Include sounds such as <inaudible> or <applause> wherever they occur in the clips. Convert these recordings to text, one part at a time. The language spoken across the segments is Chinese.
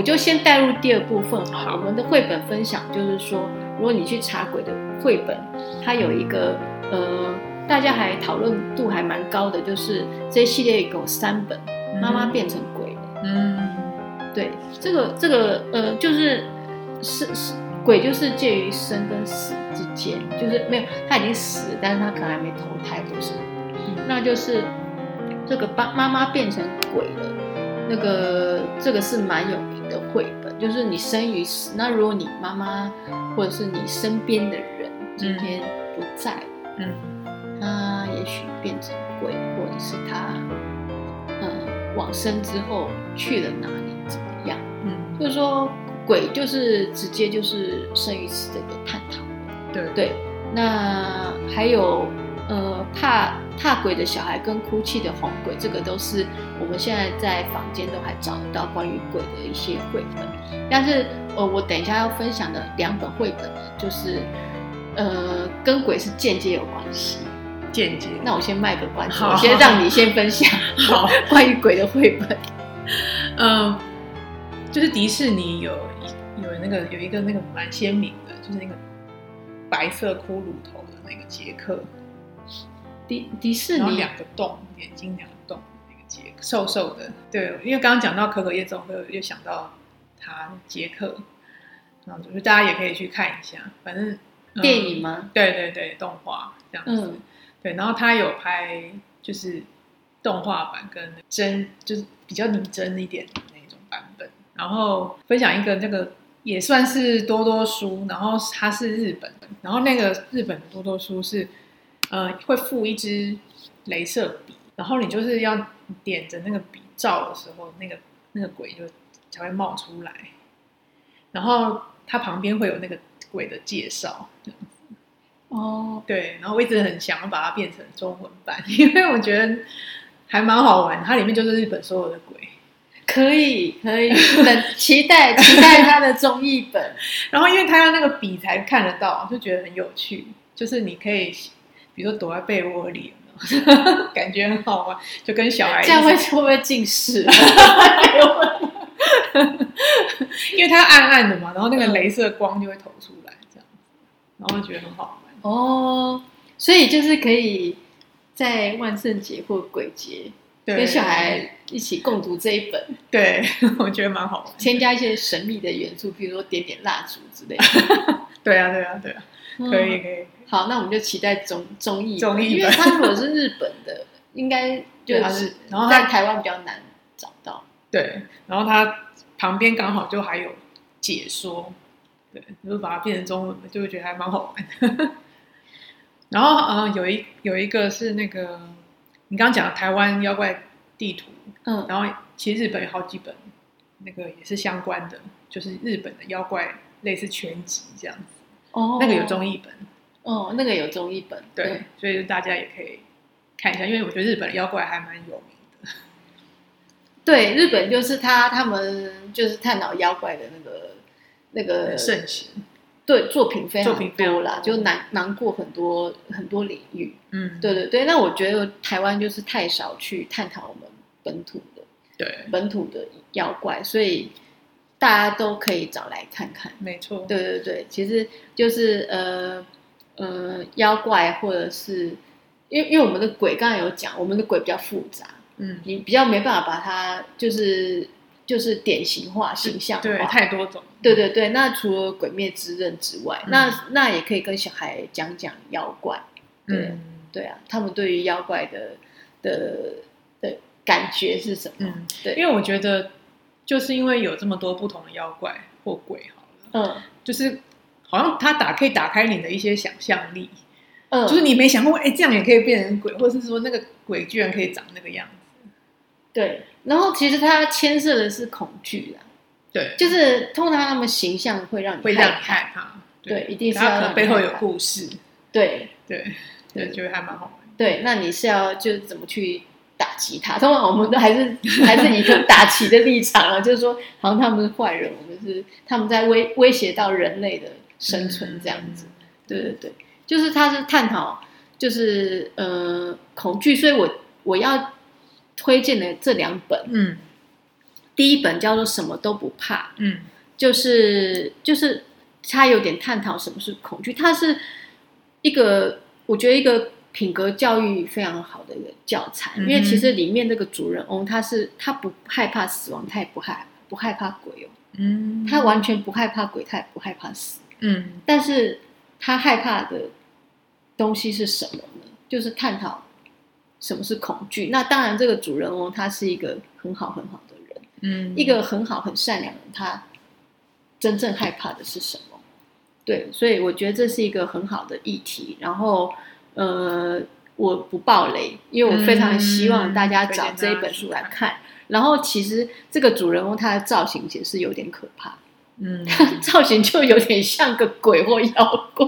我就先带入第二部分我们的绘本分享就是说，如果你去查鬼的绘本，它有一个呃，大家还讨论度还蛮高的，就是这一系列有三本，妈妈变成鬼。了。嗯。对，这个这个呃，就是是是鬼，就是介于生跟死之间，就是没有他已经死了，但是他可能还没投胎，不是，那就是这个爸妈妈变成鬼了。那个这个是蛮有名的绘本，就是你生与死。那如果你妈妈或者是你身边的人今天不在，嗯他也许变成鬼，或者是他嗯往生之后去了哪里怎么样？嗯，就是说鬼就是直接就是生与死的一个探讨。对对，那还有呃怕怕鬼的小孩跟哭泣的红鬼，这个都是我们现在在坊间都还找得到关于鬼的一些绘本。但是呃，我等一下要分享的两本绘本呢，就是呃跟鬼是间接有关系。间接那我先卖个关子，我先让你先分享 <laughs> 好关于鬼的绘本。嗯，<laughs> 就是迪士尼有一有那个有一个那个蛮鲜明的，就是那个白色骷髅头的那个杰克，迪迪士尼两个洞，眼睛两个洞，那个杰克瘦瘦的。对，因为刚刚讲到可可夜总会，又想到他杰克，然后就是大家也可以去看一下，反正、嗯电影吗？对对对，动画这样子。嗯对，然后他有拍就是动画版跟真，就是比较拟真一点的那种版本。然后分享一个那个也算是多多书，然后它是日本的，然后那个日本的多多书是呃会附一支镭射笔，然后你就是要点着那个笔照的时候，那个那个鬼就才会冒出来，然后它旁边会有那个鬼的介绍。哦，对，然后我一直很想要把它变成中文版，<laughs> 因为我觉得还蛮好玩。它里面就是日本所有的鬼，可以可以，等期待期待他的综艺本。<laughs> 然后因为它要那个笔才看得到，就觉得很有趣。就是你可以，比如说躲在被窝里，<laughs> 感觉很好玩，就跟小孩一这样会，会不会近视？<laughs> 因为它暗暗的嘛，然后那个镭射光就会投出来，这样子，然后觉得很好玩。哦，所以就是可以在万圣节或鬼节，跟小孩一起共读这一本，对，<laughs> 我觉得蛮好玩。添加一些神秘的元素，比如说点点蜡烛之类的。对啊，对啊，对啊，可以嗯可以。好，那我们就期待综综艺本综艺因为它如果是日本的，<laughs> 应该就是是然后在台湾比较难找到。对，然后它旁边刚好就还有解说，对，如果把它变成中文的，就会觉得还蛮好玩的。<laughs> 然后，呃，有一有一个是那个你刚刚讲的台湾妖怪地图，嗯，然后其实日本有好几本，那个也是相关的，就是日本的妖怪类似全集这样子，哦，那个有综艺本，哦，那个有综艺本，对，所以大家也可以看一下，因为我觉得日本的妖怪还蛮有名的。对，日本就是他他们就是探讨妖怪的那个那个盛行，对作品非常作品非常多啦，就囊囊括很多很多领域。嗯，对对对，那我觉得台湾就是太少去探讨我们本土的对，本土的妖怪，所以大家都可以找来看看。没错，对对对，其实就是呃呃妖怪或者是因为因为我们的鬼刚才有讲，我们的鬼比较复杂，嗯，你比较没办法把它就是就是典型化、形象对，化。太多种，对对对，那除了《鬼灭之刃》之外，嗯。那那也可以跟小孩讲讲妖怪。对、嗯。对啊，他们对于妖怪的的的感觉是什么？嗯，对，因为我觉得就是因为有这么多不同的妖怪或鬼，好了，嗯就是好像它打可以打开你的一些想象力，嗯，就是你没想过，哎，这样也可以变成鬼，或者是说那个鬼居然可以长那个样子，对。然后其实它牵涉的是恐惧啦，对，就是通常他们形象会让你会让你害怕。对一定是它可能背后有故事，对对，对，觉得还蛮好玩。对，那你是要就怎么去打击他？通常我们都还是还是以一个打击的立场啊，就是说好像他们是坏人，我们是他们在威威胁到人类的生存这样子。对对对，就是他是探讨就是呃恐惧，所以我我要推荐的这两本，嗯，第一本叫做《什么都不怕》，嗯就是就是他有点探讨什么是恐惧，他是一个我觉得一个品格教育非常好的一个教材，因为其实里面这个主人翁他是他不害怕死亡，他也不害不害怕鬼哦，嗯，他完全不害怕鬼，他也不害怕死，嗯但是他害怕的东西是什么呢？就是探讨什么是恐惧。那当然，这个主人翁他是一个很好很好的人。嗯一个很好、很善良的人，他真正害怕的是什么？对，所以我觉得这是一个很好的议题。然后，呃，我不爆雷，因为我非常希望大家找这一本书来看。然后，其实这个主人公他的造型其实是有点可怕，嗯 <laughs> 造型就有点像个鬼或妖怪。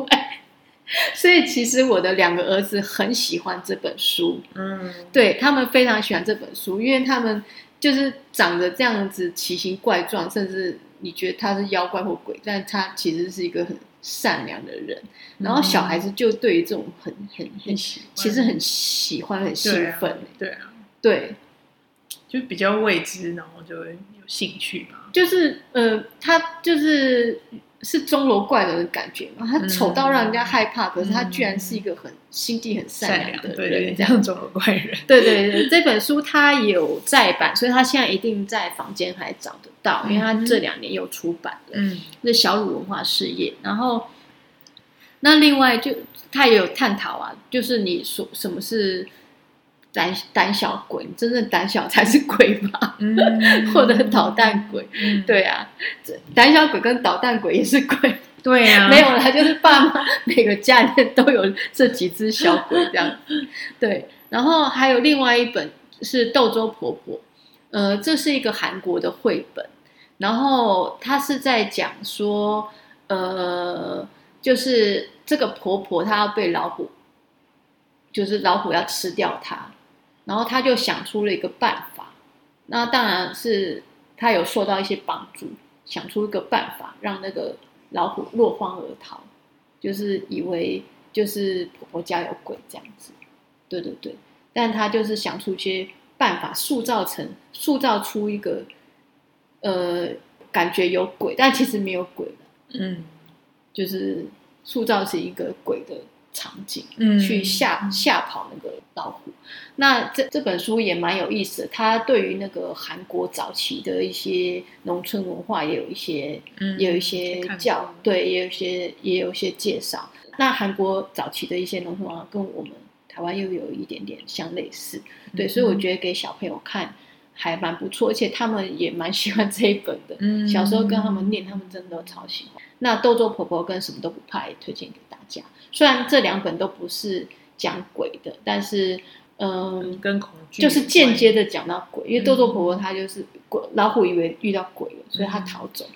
<laughs> 所以，其实我的两个儿子很喜欢这本书。嗯对他们非常喜欢这本书，因为他们就是长得这样子奇形怪状，甚至你觉得他是妖怪或鬼，但他其实是一个很善良的人。然后小孩子就对于这种很很很其实很喜欢、很兴奋。对啊，对，就比较未知，然后就会有兴趣嘛。就是呃，他就是是钟楼怪人的感觉嘛，他丑到让人家害怕，可是他居然是一个很心地很善善良，良的对对，人，这样钟楼怪人。对对对，这本书他有再版，所以他现在一定在房间还找得到，因为他这两年又出版了，嗯是小鲁文化事业。然后，那另外就他也有探讨啊，就是你说什么是胆胆小鬼，真正胆小才是鬼吧，嗯 <laughs> 或者捣蛋鬼。嗯，对啊，这胆小鬼跟捣蛋鬼也是鬼，对啊，<laughs> 没有啦，就是爸妈每个家里面都有这几只小鬼这样。对，然后还有另外一本是《豆粥婆婆》，呃，这是一个韩国的绘本，然后它是在讲说，呃，就是这个婆婆她要被老虎，就是老虎要吃掉她，然后他就想出了一个办法，那当然是他有受到一些帮助，想出一个办法让那个老虎落荒而逃，就是以为就是婆婆家有鬼这样子，对对对，但他就是想出一些办法，塑造成塑造出一个呃感觉有鬼，但其实没有鬼的，嗯。就是塑造成一个鬼的场景。嗯去吓吓跑那个老虎。那这这本书也蛮有意思的，它对于那个韩国早期的一些农村文化也有一些嗯也有一些教对，也有一些也有一些介绍。那韩国早期的一些农村文化跟我们台湾又有一点点相类似，对，所以我觉得给小朋友看还蛮不错，而且他们也蛮喜欢这一本的。嗯小时候跟他们念，他们真的都超喜欢。那豆豆婆婆跟什么都不怕也推荐给大家。虽然这两本都不是讲鬼的，但是嗯，跟恐惧就是间接的讲到鬼，因为嗯豆豆婆婆她就是鬼，老虎以为遇到鬼了，所以她逃走。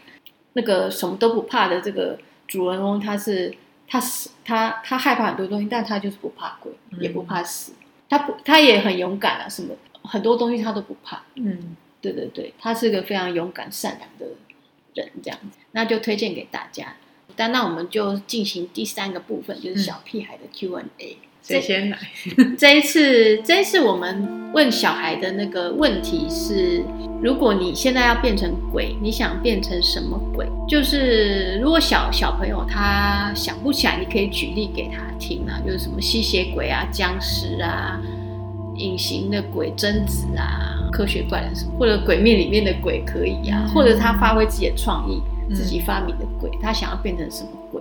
那个什么都不怕的这个主人翁，他是他是他他害怕很多东西，但他就是不怕鬼，嗯也不怕死。他不，他也很勇敢啊，什么很多东西他都不怕。嗯对对对，他是个非常勇敢善良的人，这样子，那就推荐给大家。但那我们就进行第三个部分，就是小屁孩的 Q&A。谁先来？<laughs> 这一次，这一次我们问小孩的那个问题是：如果你现在要变成鬼，你想变成什么鬼？就是如果小小朋友他想不起来，你可以举例给他听啊，就是什么吸血鬼啊、僵尸啊、隐形的鬼、贞子啊、科学怪人什么，或者鬼面里面的鬼可以啊，嗯或者他发挥自己的创意，嗯自己发明的鬼，他想要变成什么鬼？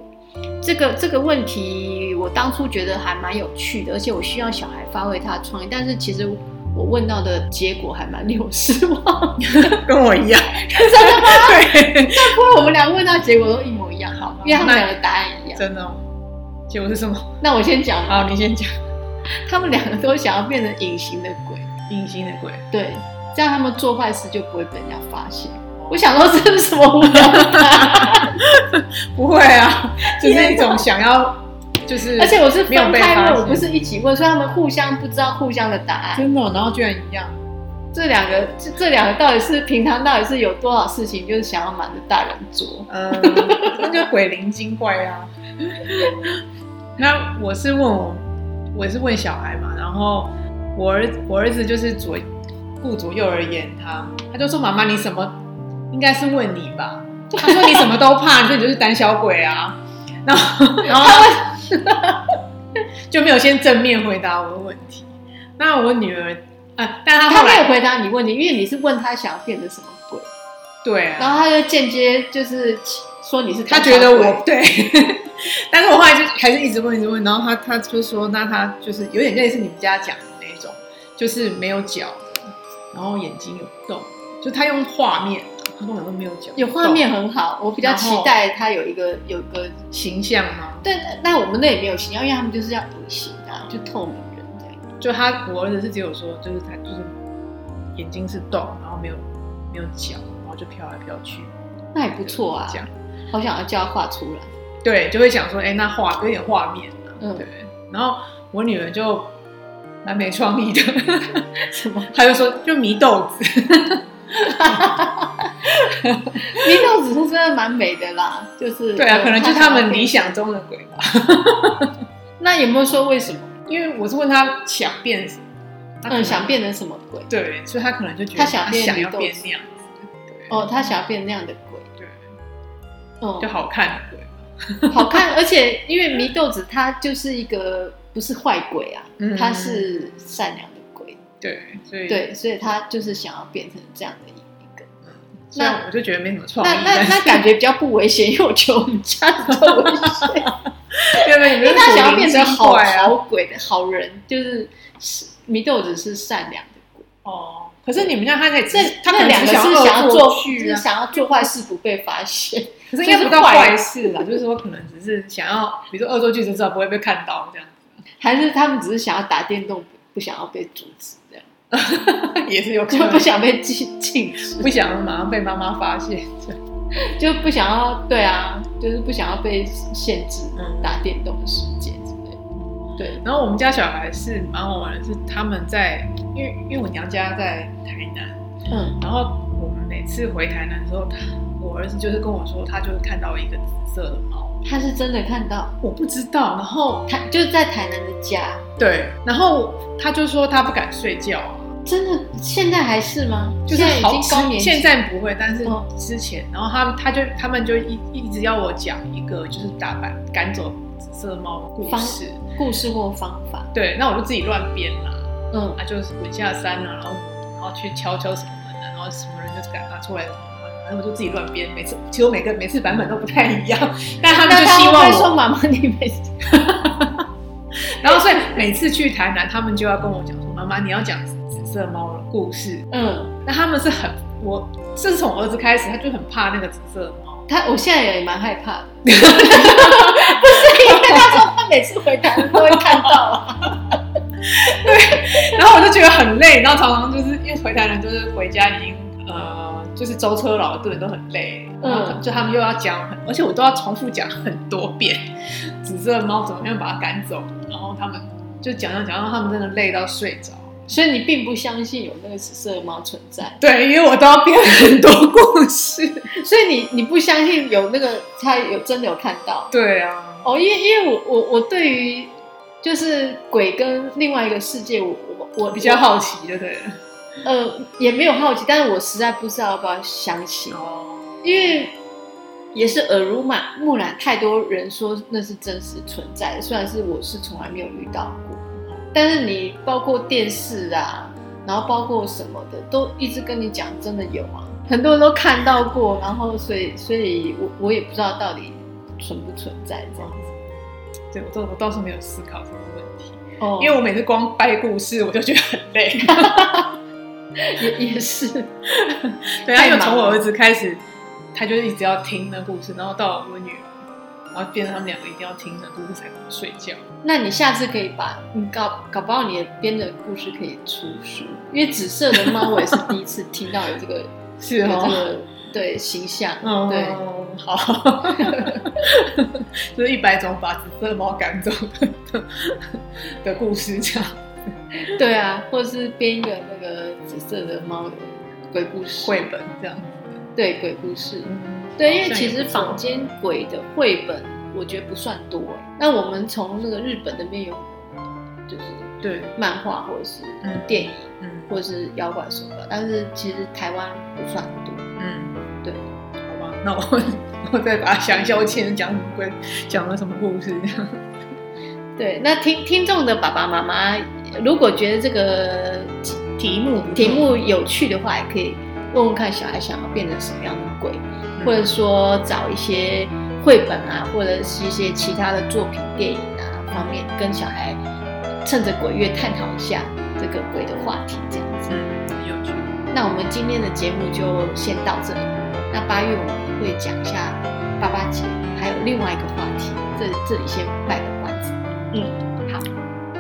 这个这个问题，我当初觉得还蛮有趣的，而且我希望小孩发挥他的创意，但是其实我问到的结果还蛮令我失望。<laughs> 跟我一样，<laughs> 真的吗？<laughs> 对，不过我们俩问到结果都一模一样，好，因为他们两个答案一样。真的哦。结果是什么？那我先讲，好，你先讲。<laughs> 他们两个都想要变成隐形的鬼，隐形的鬼，对，这样他们做坏事就不会被人家发现。我想说这是什么无聊的？<laughs> 不会啊，<laughs> 就是一种想要，就是而且我是分开问，我不是一起问，所以他们互相不知道互相的答案。真的哦，然后居然一样。这两个这这两个到底是平常到底是有多少事情，就是想要瞒着大人做？嗯，那就鬼灵精怪啊。那我是问我，我是问小孩嘛，然后我儿我儿子就是左顾左右而言他，他就说妈妈你什么应该是问你吧？<laughs> 他说你什么都怕，所以你就是胆小鬼啊。<laughs> 然后然后就没有先正面回答我的问题。<laughs> 那我女儿，呃，但她他没有回答你问题，因为你是问他想要变成什么鬼，对啊，然后他就间接就是说你是他觉得我对，但是我后来就还是一直问一直问，然后他他就说，那他就是有点类似你们家讲的那一种，就是没有脚，然后眼睛有洞，就他用画面，他跟我说没有脚，有画面很好，我比较期待他有一个有一个形象吗？对，那我们那也没有形象，因为他们就是要隐形啊，就透明人这样。就他我儿子是只有说，就是他就是眼睛是洞，然后没有没有脚，然后就飘来飘去，那也不错啊这，样好想要叫他画出来。对，就会想说，哎、那画有点画面啊，嗯对，然后我女儿就蛮没创意的。<laughs> 什么？她就说就迷豆子，<laughs> 迷豆子是真的蛮美的啦，就是 <laughs> 对啊，呃可能就是他们理。想中的鬼吧。那有没有说为什么？因为我是问他想变什么，嗯，想变成什么鬼？对，所以他可能就觉得他想变想要变那样子，对，哦，他想要变那样的就，好看的鬼，<laughs> 好看，而且因为祢豆子他就是一个不是坏鬼啊，嗯他是善良的鬼，对，所以，对，所以他就是想要变成这样的一一个。那我就觉得没什么创意，那那那感觉比较不危险，因为我觉得我们家比较危险，<laughs> 因因为他想要变成好啊，好鬼的好人，就是是祢豆子是善良的鬼。哦。可是你们家他可以，这他们两个只是想要做，就是想要做坏事不被发现。可是应该不到就是坏坏事啦，就是说可能只是想要，比如说恶作剧，至少不会被看到这样还是他们只是想要打电动，不想要被阻止，这样 <laughs> 也是有可就能不想被禁禁止，不想马上被妈妈发现，就不想要对啊，就是不想要被限制嗯。打电动的时间之类的。对，然后我们家小孩是蛮好玩的，是他们在，因为因为我娘家在台南，嗯，然后我们每次回台南的时候，他我儿子就是跟我说，他就是看到一个紫色的猫，他是真的看到？我不知道，然后台就是在台南的家，对，然后他就说他不敢睡觉。啊，真的？现在还是吗？就是好经高年，现在不会，但是哦。之前，然后他他就他们就一一直要我讲一个就是打败赶走紫色猫的故事，故事或方法，对，那我就自己乱编啦。嗯，啊，就是滚下山了、然后然后去敲敲什么门啊，然后什么人就敢拿出来什么，反正我就自己乱编，每次其实我每个每次版本都不太一样，<laughs> 但他们那就希望说我，妈妈你每次 <laughs> 然后所以每次去台南，他们就要跟我讲说，妈妈你要讲紫色猫的故事，嗯，那他们是很我自从儿子开始，他就很怕那个紫色的猫，他我现在也蛮害怕的，<laughs> 不是因为他说他每次回台湾都会看到啊，然后我就觉得很累，然后常常就是因为回台南就是回家已经呃就是舟车劳顿都很累，嗯就他们又要讲很，而且我都要重复讲很多遍紫色的猫怎么样把它赶走，然后他们就讲讲讲到他们真的累到睡着。所以你并不相信有那个紫色的猫存在，对，因为我都要编很多故事。<laughs> 所以你你不相信有那个他有真的有看到对啊，哦，因为因为我我我对于就是鬼跟另外一个世界，我我我比较好奇，就对了。呃也没有好奇，但是我实在不知道要不要相信，哦，因为也是耳濡目目染，太多人说那是真实存在的，虽然是我是从来没有遇到过，但是你包括电视啊，然后包括什么的，都一直跟你讲真的有啊，很多人都看到过，然后所以所以我我也不知道到底存不存在这样子。对我倒我倒是没有思考这个问题，哦因为我每次光掰故事我就觉得很累。<laughs> 也也是，对，他又从我儿子开始，他就一直要听那故事，然后到我女儿，然后变成他们两个一定要听那故事才能睡觉。那你下次可以把你搞搞不好你的编的故事可以出书，因为紫色的猫我也是第一次听到有这个 <laughs> 是有这个对形象，嗯，对，好，<laughs> 就是一百种把紫色猫赶走的的故事，这样。对啊，或者是编一个那个紫色的猫的鬼故事，绘本这样。对鬼故事，嗯，对，因为其实坊间鬼的绘本我觉得不算多哎，那我们从那个日本那边有，就是对，漫画或者是嗯电影，嗯，或者是妖怪手表，但是其实台湾不算多。嗯，对，好吧，那我我再把它想一下，我前讲什么鬼，讲了什么故事。这样。对，那听听众的爸爸妈妈，如果觉得这个题题目题目有趣的话，也可以问问看小孩想要变成什么样的鬼，或者说找一些绘本啊，或者是一些其他的作品、电影啊方面，跟小孩趁着鬼月探讨一下这个鬼的话题，这样子。嗯，很有趣。那我们今天的节目就先到这里。那八月我们会讲一下八八节，还有另外一个话题，这这里先卖个关子。嗯，好，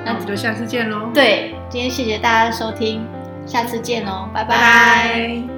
那我们就下次见喽。对，今天谢谢大家的收听，下次见哦，拜拜。